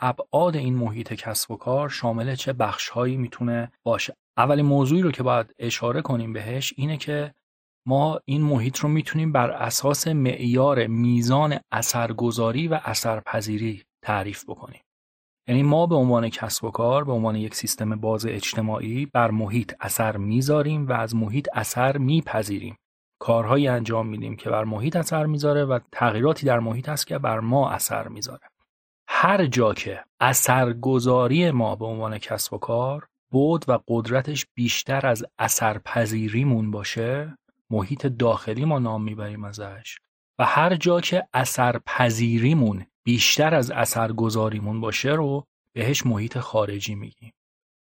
ابعاد این محیط کسب و کار شامل چه بخشهایی می‌تونه باشه. اولین موضوعی رو که باید اشاره کنیم بهش اینه که ما این محیط رو می‌تونیم بر اساس معیار میزان اثرگذاری و اثرپذیری تعریف بکنیم. یعنی ما به عنوان کسب و کار به عنوان یک سیستم باز اجتماعی بر محیط اثر می‌ذاریم و از محیط اثر میپذیریم. کارهایی انجام میدیم که بر محیط اثر می‌ذاره و تغییراتی در محیط هست که بر ما اثر می‌ذاره. هر جا که اثرگذاری ما به عنوان کسب و کار بود و قدرتش بیشتر از اثرپذیریمون باشه محیط داخلی ما نام می‌بریم ازش. و هر جا که اثرپذیریمون بیشتر از اثرگذاریمون باشه رو بهش محیط خارجی میگیم.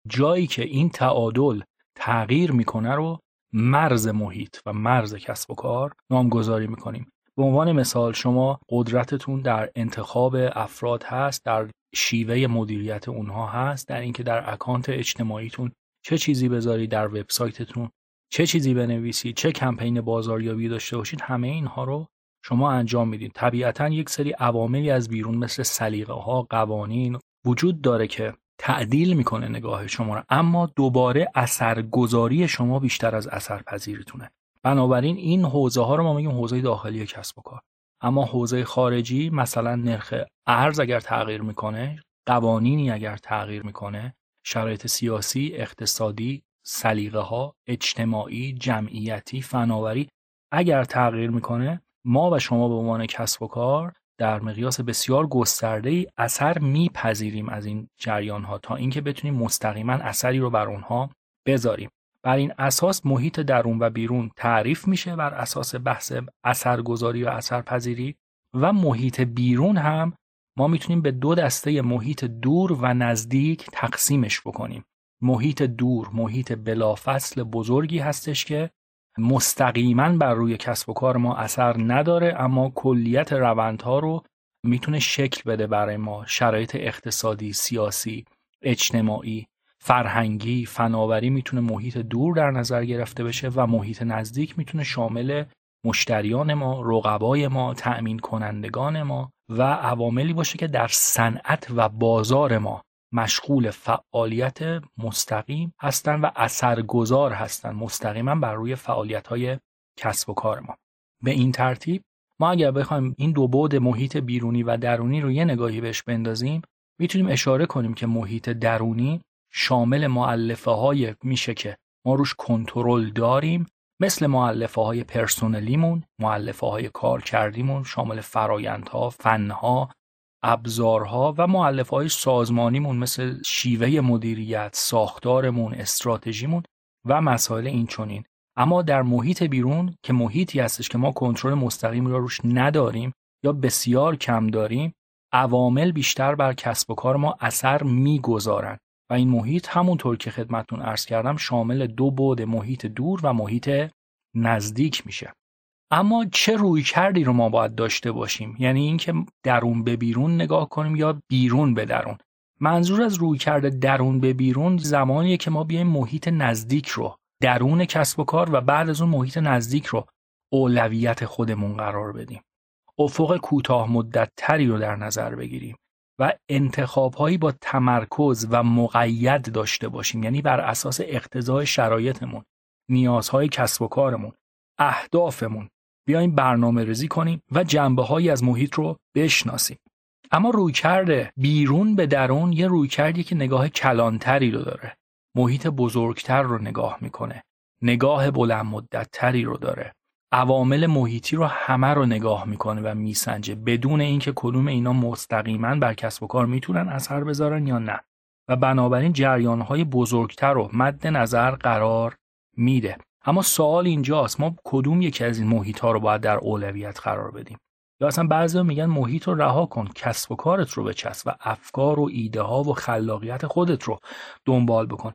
جایی که این تعادل تغییر می‌کنه رو مرز محیط و مرز کسب و کار نامگذاری می‌کنیم. به عنوان مثال شما قدرتتون در انتخاب افراد هست در شیوه مدیریت اونها هست در اینکه در اکانت اجتماعیتون چه چیزی بذارید در وبسایتتون چه چیزی بنویسید چه کمپین بازاریابی داشته باشید همه اینها رو شما انجام می‌دید. طبیعتا یک سری عواملی از بیرون مثل سلیقه ها قوانین وجود داره که تعدیل می‌کنه نگاه شما رو اما دوباره اثرگذاری شما بیشتر از اثرپذیریتونه. بنابراین این حوزه ها رو ما میگیم حوزه داخلی کسب و کار. اما حوزه خارجی مثلا نرخ ارز اگر تغییر می‌کنه قوانینی اگر تغییر می‌کنه شرایط سیاسی اقتصادی سلیقه ها اجتماعی جمعیتی فناوری اگر تغییر می‌کنه ما و شما به عنوان کسب و کار در مقیاس بسیار گسترده ای اثر میپذیریم از این جریان ها تا اینکه بتونیم مستقیما اثری رو بر اونها بذاریم. بر این اساس محیط درون و بیرون تعریف میشه بر اساس بحث اثرگذاری و اثرپذیری و محیط بیرون هم ما می‌تونیم به دو دسته محیط دور و نزدیک تقسیمش بکنیم. محیط دور محیط بلافصل بزرگی هستش که مستقیما بر روی کسب و کار ما اثر نداره اما کلیت روندها رو می‌تونه شکل بده برای ما. شرایط اقتصادی سیاسی اجتماعی فرهنگی فناوری می‌تونه محیط دور در نظر گرفته بشه و محیط نزدیک می‌تونه شامل مشتریان ما رقبای ما تأمین کنندگان ما و عواملی باشه که در صنعت و بازار ما مشغول فعالیت مستقیم هستند و اثرگذار هستند مستقیما بر روی فعالیت های کسب و کار ما. به این ترتیب ما اگر بخوایم این دو بعد محیط بیرونی و درونی رو یه نگاهی بهش بندازیم می‌تونیم اشاره کنیم که محیط درونی شامل معلفه های میشه که ما روش کنترل داریم مثل معلفه های پرسونلیمون معلفه های کار کردیمون شامل فرایندها فنها ابزارها و معلف های سازمانیمون مثل شیوه مدیریت، ساختارمون، استراتژیمون و مسائل این چونین. اما در محیط بیرون که محیطی هستش که ما کنترل مستقیم را روش نداریم یا بسیار کم داریم عوامل بیشتر بر کسب و کار ما اثر می‌گذارند و این محیط همونطور که خدمتون عرض کردم شامل دو بعد محیط دور و محیط نزدیک میشه. اما چه روی کردی رو ما باید داشته باشیم؟ یعنی اینکه درون به بیرون نگاه کنیم یا بیرون به درون؟ منظور از روی کرده درون به بیرون زمانیه که ما بیایم محیط نزدیک رو درون کسب و کار و بعد از اون محیط نزدیک رو اولویت خودمون قرار بدیم. افق کوتاه مدت تری رو در نظر بگیریم. و انتخابهایی با تمرکز و مقید داشته باشیم. یعنی بر اساس اقتضای شرایطمون نیازهای کسب و کارمون اهدافمون. بیایم برنامه ریزی کنیم و جنبه هایی از محیط رو بشناسیم. اما روی کرده بیرون به درون یه روی کردی که نگاه کلانتری رو داره. محیط بزرگتر رو نگاه می‌کنه. نگاه بلند مدت تری رو داره. عوامل محیطی رو همه رو نگاه می‌کنه و میسنجه. بدون اینکه کدوم اینا مستقیما بر کسب و کار می‌تونن اثر بذارن یا نه. و بنابراین جریان های بزرگتر رو مد نظر قرار میده. اما سوال اینجاست ما کدوم یکی از این محیط ها رو باید در اولویت قرار بدیم؟ یا اصلا بعضی میگن محیط رو رها کن کسب و کارت رو بچسب و افکار و ایده ها و خلاقیت خودت رو دنبال بکن.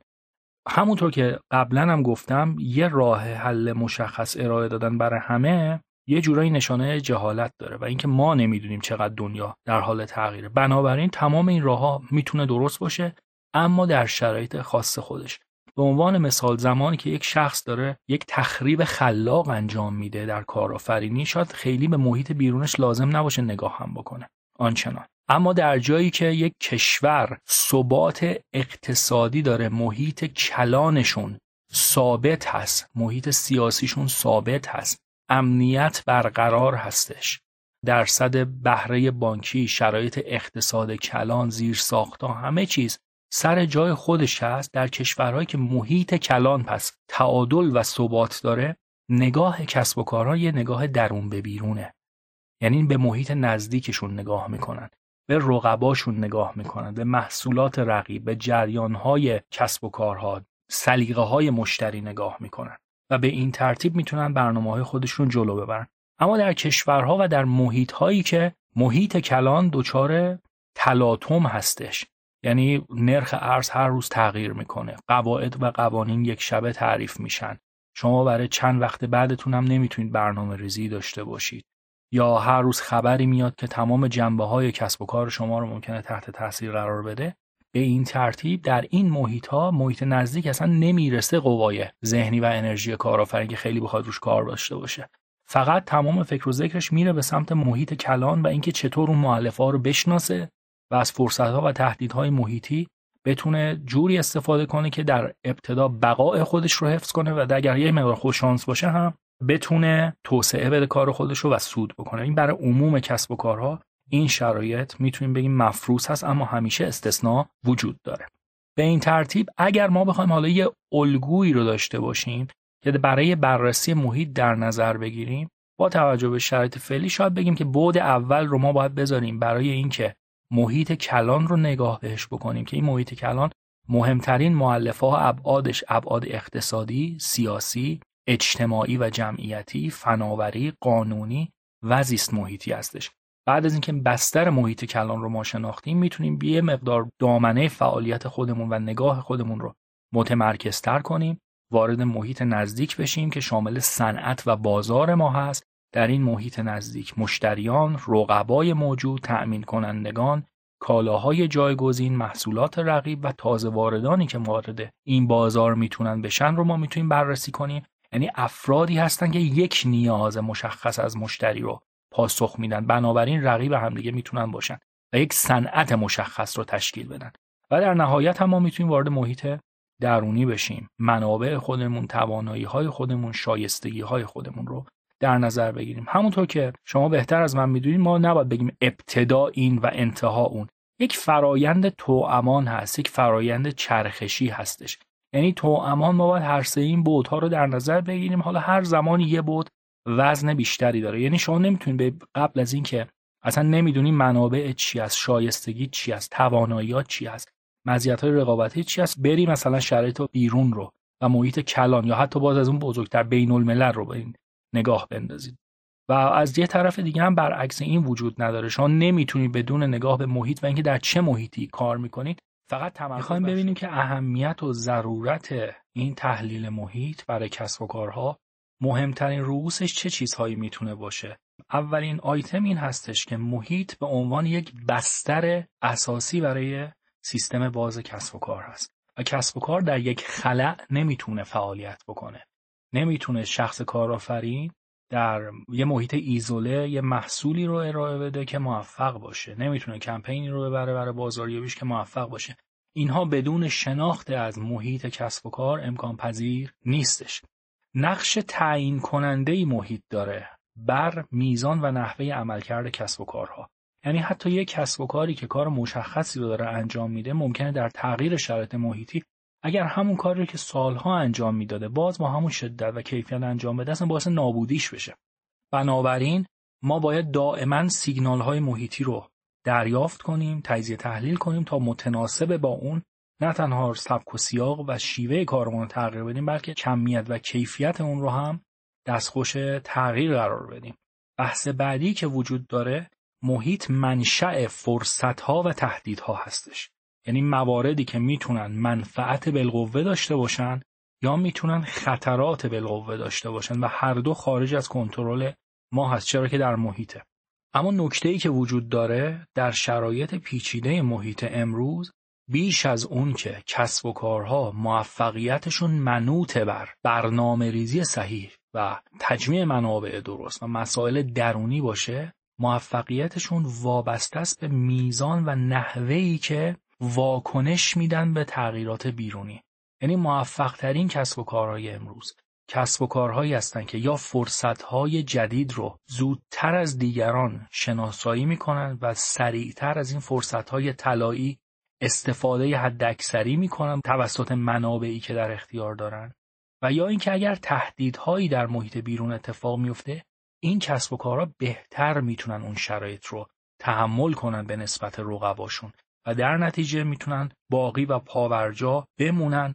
همونطور که قبلا هم گفتم یه راه حل مشخص ارائه دادن برای همه یه جورایی نشانه جهالت داره و اینکه ما نمی‌دونیم چقدر دنیا در حال تغییره. بنابراین تمام این راه ها می‌تونه درست باشه اما در شرایط خاص خودش. به عنوان مثال زمانی که یک شخص داره یک تخریب خلاق انجام میده در کارآفرینی شاید خیلی به محیط بیرونش لازم نباشه نگاه هم بکنه. آنچنان. اما در جایی که یک کشور ثبات اقتصادی داره محیط کلانشون ثابت هست محیط سیاسیشون ثابت هست امنیت برقرار هستش درصد بهره بانکی شرایط اقتصاد کلان زیر ساختا همه چیز سر جای خودش هست. در کشورهایی که محیط کلان پس تعادل و ثبات داره نگاه کسب و کارها یه نگاه درون به بیرونه. یعنی به محیط نزدیکشون نگاه می‌کنن. به رقباشون نگاه می‌کنن به محصولات رقیب به جریانهای کسب و کارها سلیقه های مشتری نگاه می‌کنن و به این ترتیب می‌تونن برنامه های خودشون جلو ببرن. اما در کشورها و در محیط هایی که محیط کلان دچار تلاطم هستش یعنی نرخ ارز هر روز تغییر می‌کنه قواعد و قوانین یک شبه تعریف میشن. شما برای چند وقت بعدتون هم نمی‌تونید برنامه ریزی داشته باشید. یا هر روز خبری میاد که تمام جنبه های کسب و کار شما رو ممکنه تحت تاثیر قرار بده به این ترتیب در این محیط ها محیط نزدیک اصلا نمی‌رسه قوای ذهنی و انرژی کارآفرین که خیلی بخواد روش کار داشته باشه. فقط تمام فکر و ذکرش میره به سمت محیط کلان و اینکه چطور اون مؤلفه ها رو بشناسه و از فرصت ها و تهدیدهای محیطی بتونه جوری استفاده کنه که در ابتدا بقای خودش رو حفظ کنه و اگر یه مقدار خوش شانس باشه هم بتونه توسعه بده کار خودش رو و سود بکنه. این برای عموم کسب و کارها این شرایط می‌تونیم بگیم مفروض هست اما همیشه استثناء وجود داره. به این ترتیب اگر ما بخوایم حالا یه الگویی رو داشته باشیم که برای بررسی محیط در نظر بگیریم با توجه به شرایط فعلی شاید بگیم که بود اول رو ما باید بذاریم برای اینکه محیط کلان رو نگاه بهش بکنیم که این محیط کلان مهمترین معلفه ها ابعادش ابعاد اقتصادی، سیاسی، اجتماعی و جمعیتی، فناوری، قانونی و زیست محیطی هستش. بعد از اینکه بستر محیط کلان رو ما شناختیم می‌تونیم یه مقدار دامنه فعالیت خودمون و نگاه خودمون رو متمرکزتر کنیم وارد محیط نزدیک بشیم که شامل صنعت و بازار ما هست در این محیط نزدیک مشتریان، رقبای موجود، تأمین کنندگان، کالاهای جایگزین، محصولات رقیب و تازه واردانی که وارد این بازار می‌تونن بشن رو ما می‌تونیم بررسی کنیم یعنی افرادی هستن که یک نیاز مشخص از مشتری رو پاسخ میدن. بنابراین رقیب همدیگه می‌تونن باشن و یک صنعت مشخص رو تشکیل بدن. و در نهایت هم ما می‌تونیم وارد محیط درونی بشیم. منابع خودمون توانایی های خودمون شایستگی های خودمون رو در نظر بگیریم. همونطور که شما بهتر از من می‌دونید ما نباید بگیم ابتدا این و انتها اون. یک فرایند توامان هست یک فرایند چرخشی هستش. یعنی توامان ما باید هر سه این بودها رو در نظر بگیریم. حالا هر زمانی یه بود وزن بیشتری داره. یعنی شما نمی‌تونید به قبل از اینکه اصلا نمی‌دونی منابع چی است شایستگی چی است توانایی چی است مزیت های رقابتی چی است بری مثلا شرایط بیرون رو و محیط کلان یا حتی باز از اون بزرگتر بین الملل رو به نگاه بندازید. و از یه طرف دیگه هم برعکس این وجود نداره. شما نمی‌تونید بدون نگاه به محیط و اینکه در چه محیطی کار می‌کنید فقط تمرکز می‌خوایم ببینیم که اهمیت و ضرورت این تحلیل محیط برای کسب و کارها مهمترین رؤوسش چه چیزهایی می‌تونه باشه؟ اولین آیتم این هستش که محیط به عنوان یک بستر اساسی برای سیستم باز کسب و کار هست و کسب و کار در یک خلع نمی‌تونه فعالیت بکنه. نمی‌تونه شخص کارآفرین در یه محیط ایزوله یه محصولی رو ارائه بده که موفق باشه. نمی‌تونه کمپینی رو ببره برای بازاریابیش که موفق باشه. اینها بدون شناخت از محیط کسب و کار امکان پذیر نیستش. نقش تعیین کننده محیط داره بر میزان و نحوه عملکرد کسب و کارها. یعنی حتی یک کسب و کاری که کار مشخصی رو داره انجام میده ممکنه در تغییر شرایط محیطی اگر همون کاری رو که سالها انجام می‌داده باز با همون شدت و کیفیت انجام بده اصلا باعث نابودیش بشه. بنابراین ما باید دائما سیگنال های محیطی رو دریافت کنیم تجزیه تحلیل کنیم تا متناسب با اون نه تنها سبک و سیاق و شیوه کارمون رو تغییر بدیم بلکه کمیت و کیفیت اون رو هم دستخوش تغییر قرار بدیم. بحث بعدی که وجود داره محیط منشأ فرصت ها و تهدیدها هستش. یعنی مواردی که می‌تونن منفعت بالقوه داشته باشن یا می‌تونن خطرات بالقوه داشته باشن و هر دو خارج از کنترل ما هست چرا که در محیطه. اما نکته ای که وجود داره در شرایط پیچیده محیط امروز بیش از اون که کسب و کارها موفقیتشون منوط بر برنامه ریزی صحیح و تجمیع منابع درست و مسائل درونی باشه موفقیتشون وابسته است به میزان و نحوهی که واکنش میدن به تغییرات بیرونی. یعنی موفق ترین کسب و کارهای امروز. کسب و کارهایی هستند که یا فرصتهای جدید رو زودتر از دیگران شناسایی می‌کنن و سریعتر از این فرصتهای طلایی استفاده حداکثری می‌کنن توسط منابعی که در اختیار دارن. و یا اینکه اگر تهدیدهایی در محیط بیرون اتفاق میفته این کسب و کارها بهتر می‌تونن اون شرایط رو تحمل کنن به نسبت رقباشون. و در نتیجه می‌تونن باقی و پاورجا بمونن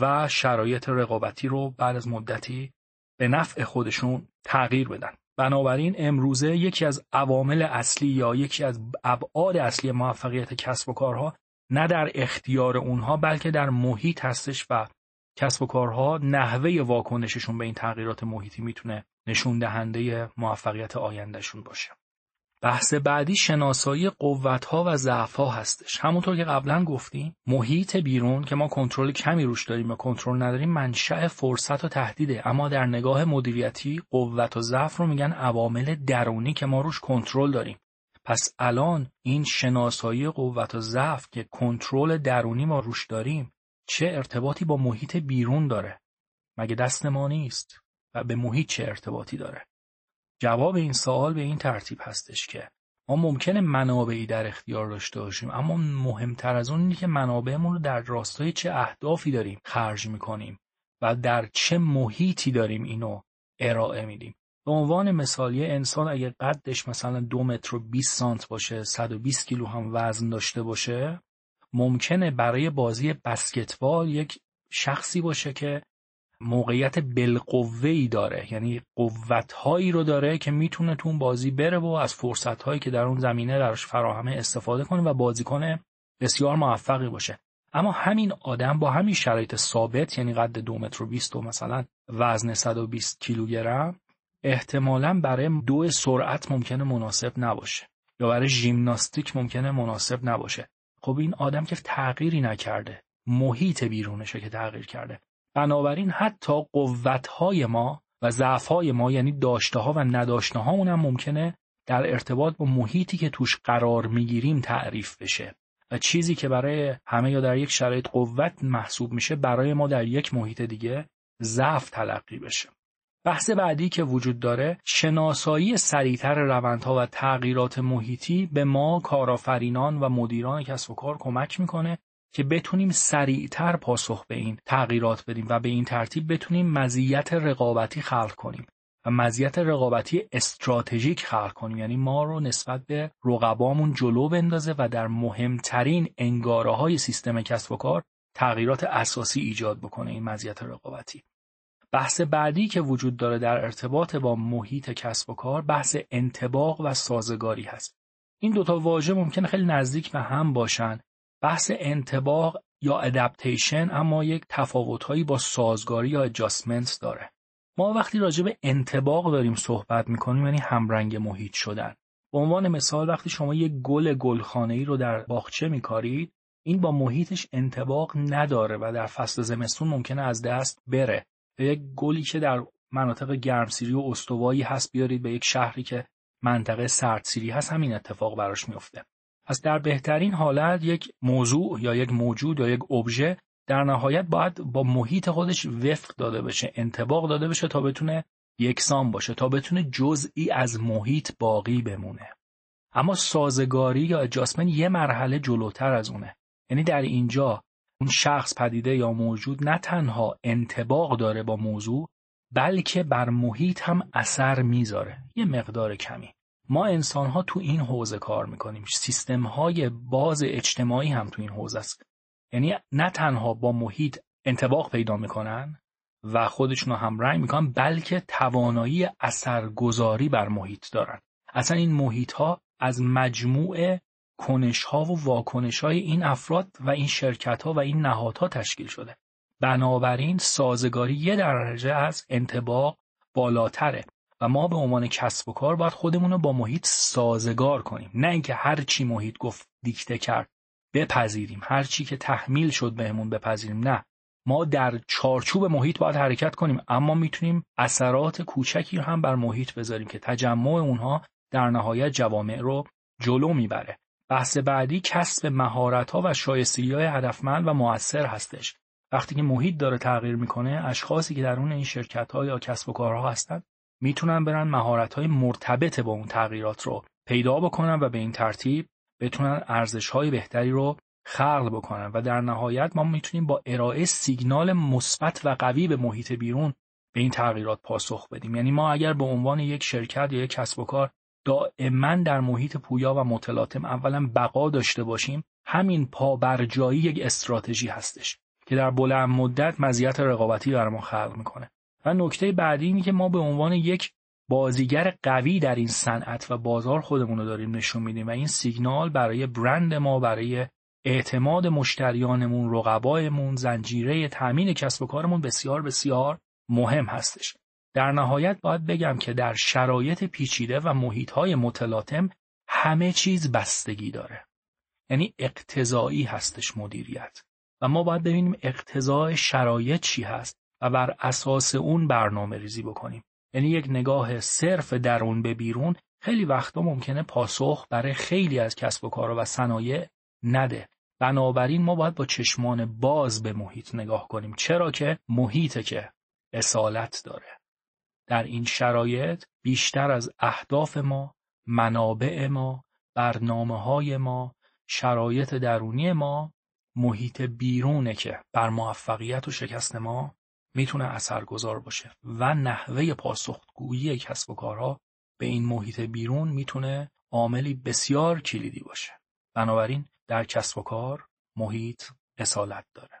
و شرایط رقابتی رو بعد از مدتی به نفع خودشون تغییر بدن. بنابراین امروزه یکی از عوامل اصلی یا یکی از ابعاد اصلی موفقیت کسب و کارها نه در اختیار اونها بلکه در محیط هستش و کسب و کارها نحوه واکنششون به این تغییرات محیطی می‌تونه نشون دهنده موفقیت آیندهشون باشه. بحث بعدی شناسایی قوتها و ضعفها هستش. همونطور که قبلا گفتیم محیط بیرون که ما کنترل کمی روش داریم و کنترل نداریم منشأ فرصت و تهدیده اما در نگاه مدیریتی قوت و ضعف رو میگن عوامل درونی که ما روش کنترل داریم. پس الان این شناسایی قوت و ضعف که کنترل درونی ما روش داریم چه ارتباطی با محیط بیرون داره؟ مگه دست ما نیست؟ و به محیط چه ارتباطی داره؟ جواب این سوال به این ترتیب هستش که ما ممکنه منابعی در اختیار داشته باشیم اما مهمتر از اون اینه که منابعمون رو در راستای چه اهدافی داریم خرج می‌کنیم و در چه محیطی داریم اینو ارائه میدیم. به عنوان مثال یه انسان اگه قدش مثلا دو متر و 20 سانت باشه 120 کیلو هم وزن داشته باشه ممکنه برای بازی بسکتبال یک شخصی باشه که موقعیت بالقوه‌ای داره. یعنی قوتهایی رو داره که می‌تونه تو اون بازی بره و از فرصتهایی که در اون زمینه براش فراهمه استفاده کنه و بازیکن بسیار موفقی باشه. اما همین آدم با همین شرایط ثابت یعنی قد دو متر و بیست و مثلا وزن 120 کیلوگرم احتمالا برای دو سرعت ممکنه مناسب نباشه. یا برای ژیمناستیک ممکنه مناسب نباشه. خب این آدم که تغییری نکرده محیط بیرونشه که تغییر کرده. بنابراین حتی قوتهای ما و ضعفهای ما یعنی داشته ها و نداشته هامون هم ممکنه در ارتباط با محیطی که توش قرار می‌گیریم تعریف بشه. و چیزی که برای همه یا در یک شرایط قوت محسوب میشه برای ما در یک محیط دیگه ضعف تلقی بشه. بحث بعدی که وجود داره شناسایی سریعتر روندها و تغییرات محیطی به ما کارآفرینان و مدیران کسب و کار کمک می‌کنه که بتونیم سریعتر پاسخ به این تغییرات بدیم و به این ترتیب بتونیم مزیت رقابتی خلق کنیم و مزیت رقابتی استراتژیک خلق کنیم. یعنی ما رو نسبت به رقبامون جلو بندازه و در مهمترین انگاره های سیستم کسب و کار تغییرات اساسی ایجاد بکنه این مزیت رقابتی. بحث بعدی که وجود داره در ارتباط با محیط کسب و کار بحث انتباق و سازگاری هست. این دوتا واژه ممکن خیلی نزدیک به هم باشن. بحث انتباق یا ادپتیشن اما یک تفاوتهایی با سازگاری یا اجاستمنت داره. ما وقتی راجع به انتباق داریم صحبت می‌کنیم یعنی همرنگ محیط شدن. به عنوان مثال وقتی شما یک گل گلخانه ای رو در باغچه میکارید این با محیطش انتباق نداره و در فصل زمستون ممکنه از دست بره. یک گلی که در مناطق گرمسیری و استوایی هست بیارید به یک شهری که منطقه سردسیری هست همین اتفاق براش میفته پس در بهترین حالت یک موضوع یا یک موجود یا یک ابژه در نهایت باید با محیط خودش وفق داده بشه انتباق داده بشه تا بتونه یکسان باشه تا بتونه جزئی از محیط باقی بمونه. اما سازگاری یا اجاسمنت یه مرحله جلوتر از اونه. یعنی در اینجا اون شخص پدیده یا موجود نه تنها انتباق داره با موضوع بلکه بر محیط هم اثر می‌ذاره. یه مقدار کمی. ما انسان ها تو این حوزه کار می‌کنیم. سیستم های باز اجتماعی هم تو این حوزه است. یعنی نه تنها با محیط انتباق پیدا می‌کنن و خودشون رو همرنگ می‌کنن بلکه توانایی اثرگذاری بر محیط دارن. اصلا این محیط ها از مجموع کنش ها و واکنش های این افراد و این شرکت ها و این نهادها تشکیل شده. بنابراین سازگاری یه درجه از انتباق بالاتره. و ما به عنوان کسب و کار باید خودمون رو با محیط سازگار کنیم. نه اینکه هر چی محیط گفت دیکته کرد بپذیریم. هر چی که تحمیل شد بهمون بپذیریم نه. ما در چارچوب محیط باید حرکت کنیم اما می‌تونیم اثرات کوچکی هم بر محیط بذاریم که تجمع اونها در نهایت جوامع رو جلو می‌بره. بحث بعدی کسب مهارت‌ها و شایستگی‌های هدفمند و موثر هستش. وقتی که محیط داره تغییر می‌کنه اشخاصی که درون این شرکت‌ها یا کسب و کارها هستن می‌تونن برن مهارت‌های مرتبط با اون تغییرات رو پیدا بکنن و به این ترتیب بتونن ارزش‌های بهتری رو خلق بکنن. و در نهایت ما می‌تونیم با ارائه سیگنال مثبت و قوی به محیط بیرون به این تغییرات پاسخ بدیم. یعنی ما اگر به عنوان یک شرکت یا یک کسب و کار دائما در محیط پویا و متلاطم اولا بقا داشته باشیم همین پابرجایی یک استراتژی هستش که در بلند مدت مزیت رقابتی بر ما خلق می‌کنه. و نکته بعدی اینه که ما به عنوان یک بازیگر قوی در این صنعت و بازار خودمون رو داریم نشون میدیم و این سیگنال برای برند ما برای اعتماد مشتریانمون رقبایمون زنجیره تامین کسب و کارمون بسیار بسیار مهم هستش. در نهایت باید بگم که در شرایط پیچیده و محیطهای متلاطم همه چیز بستگی داره. یعنی اقتضایی هستش مدیریت. و ما باید ببینیم اقتضای شرایط چی هست. و بر اساس اون برنامه ریزی بکنیم. یعنی یک نگاه صرف درون به بیرون خیلی وقتا ممکنه پاسخ برای خیلی از کسب و کارها و صنایع نده. بنابراین ما باید با چشمان باز به محیط نگاه کنیم. چرا که محیط که اصالت داره. در این شرایط بیشتر از اهداف ما منابع ما برنامه های ما شرایط درونی ما محیط بیرونه که بر موفقیت و شکست ما می‌تونه اثرگذار باشه و نحوه پاسخگویی کسب و کارها به این محیط بیرون می‌تونه عاملی بسیار کلیدی باشه. بنابراین در کسب و کار محیط اصالت داره.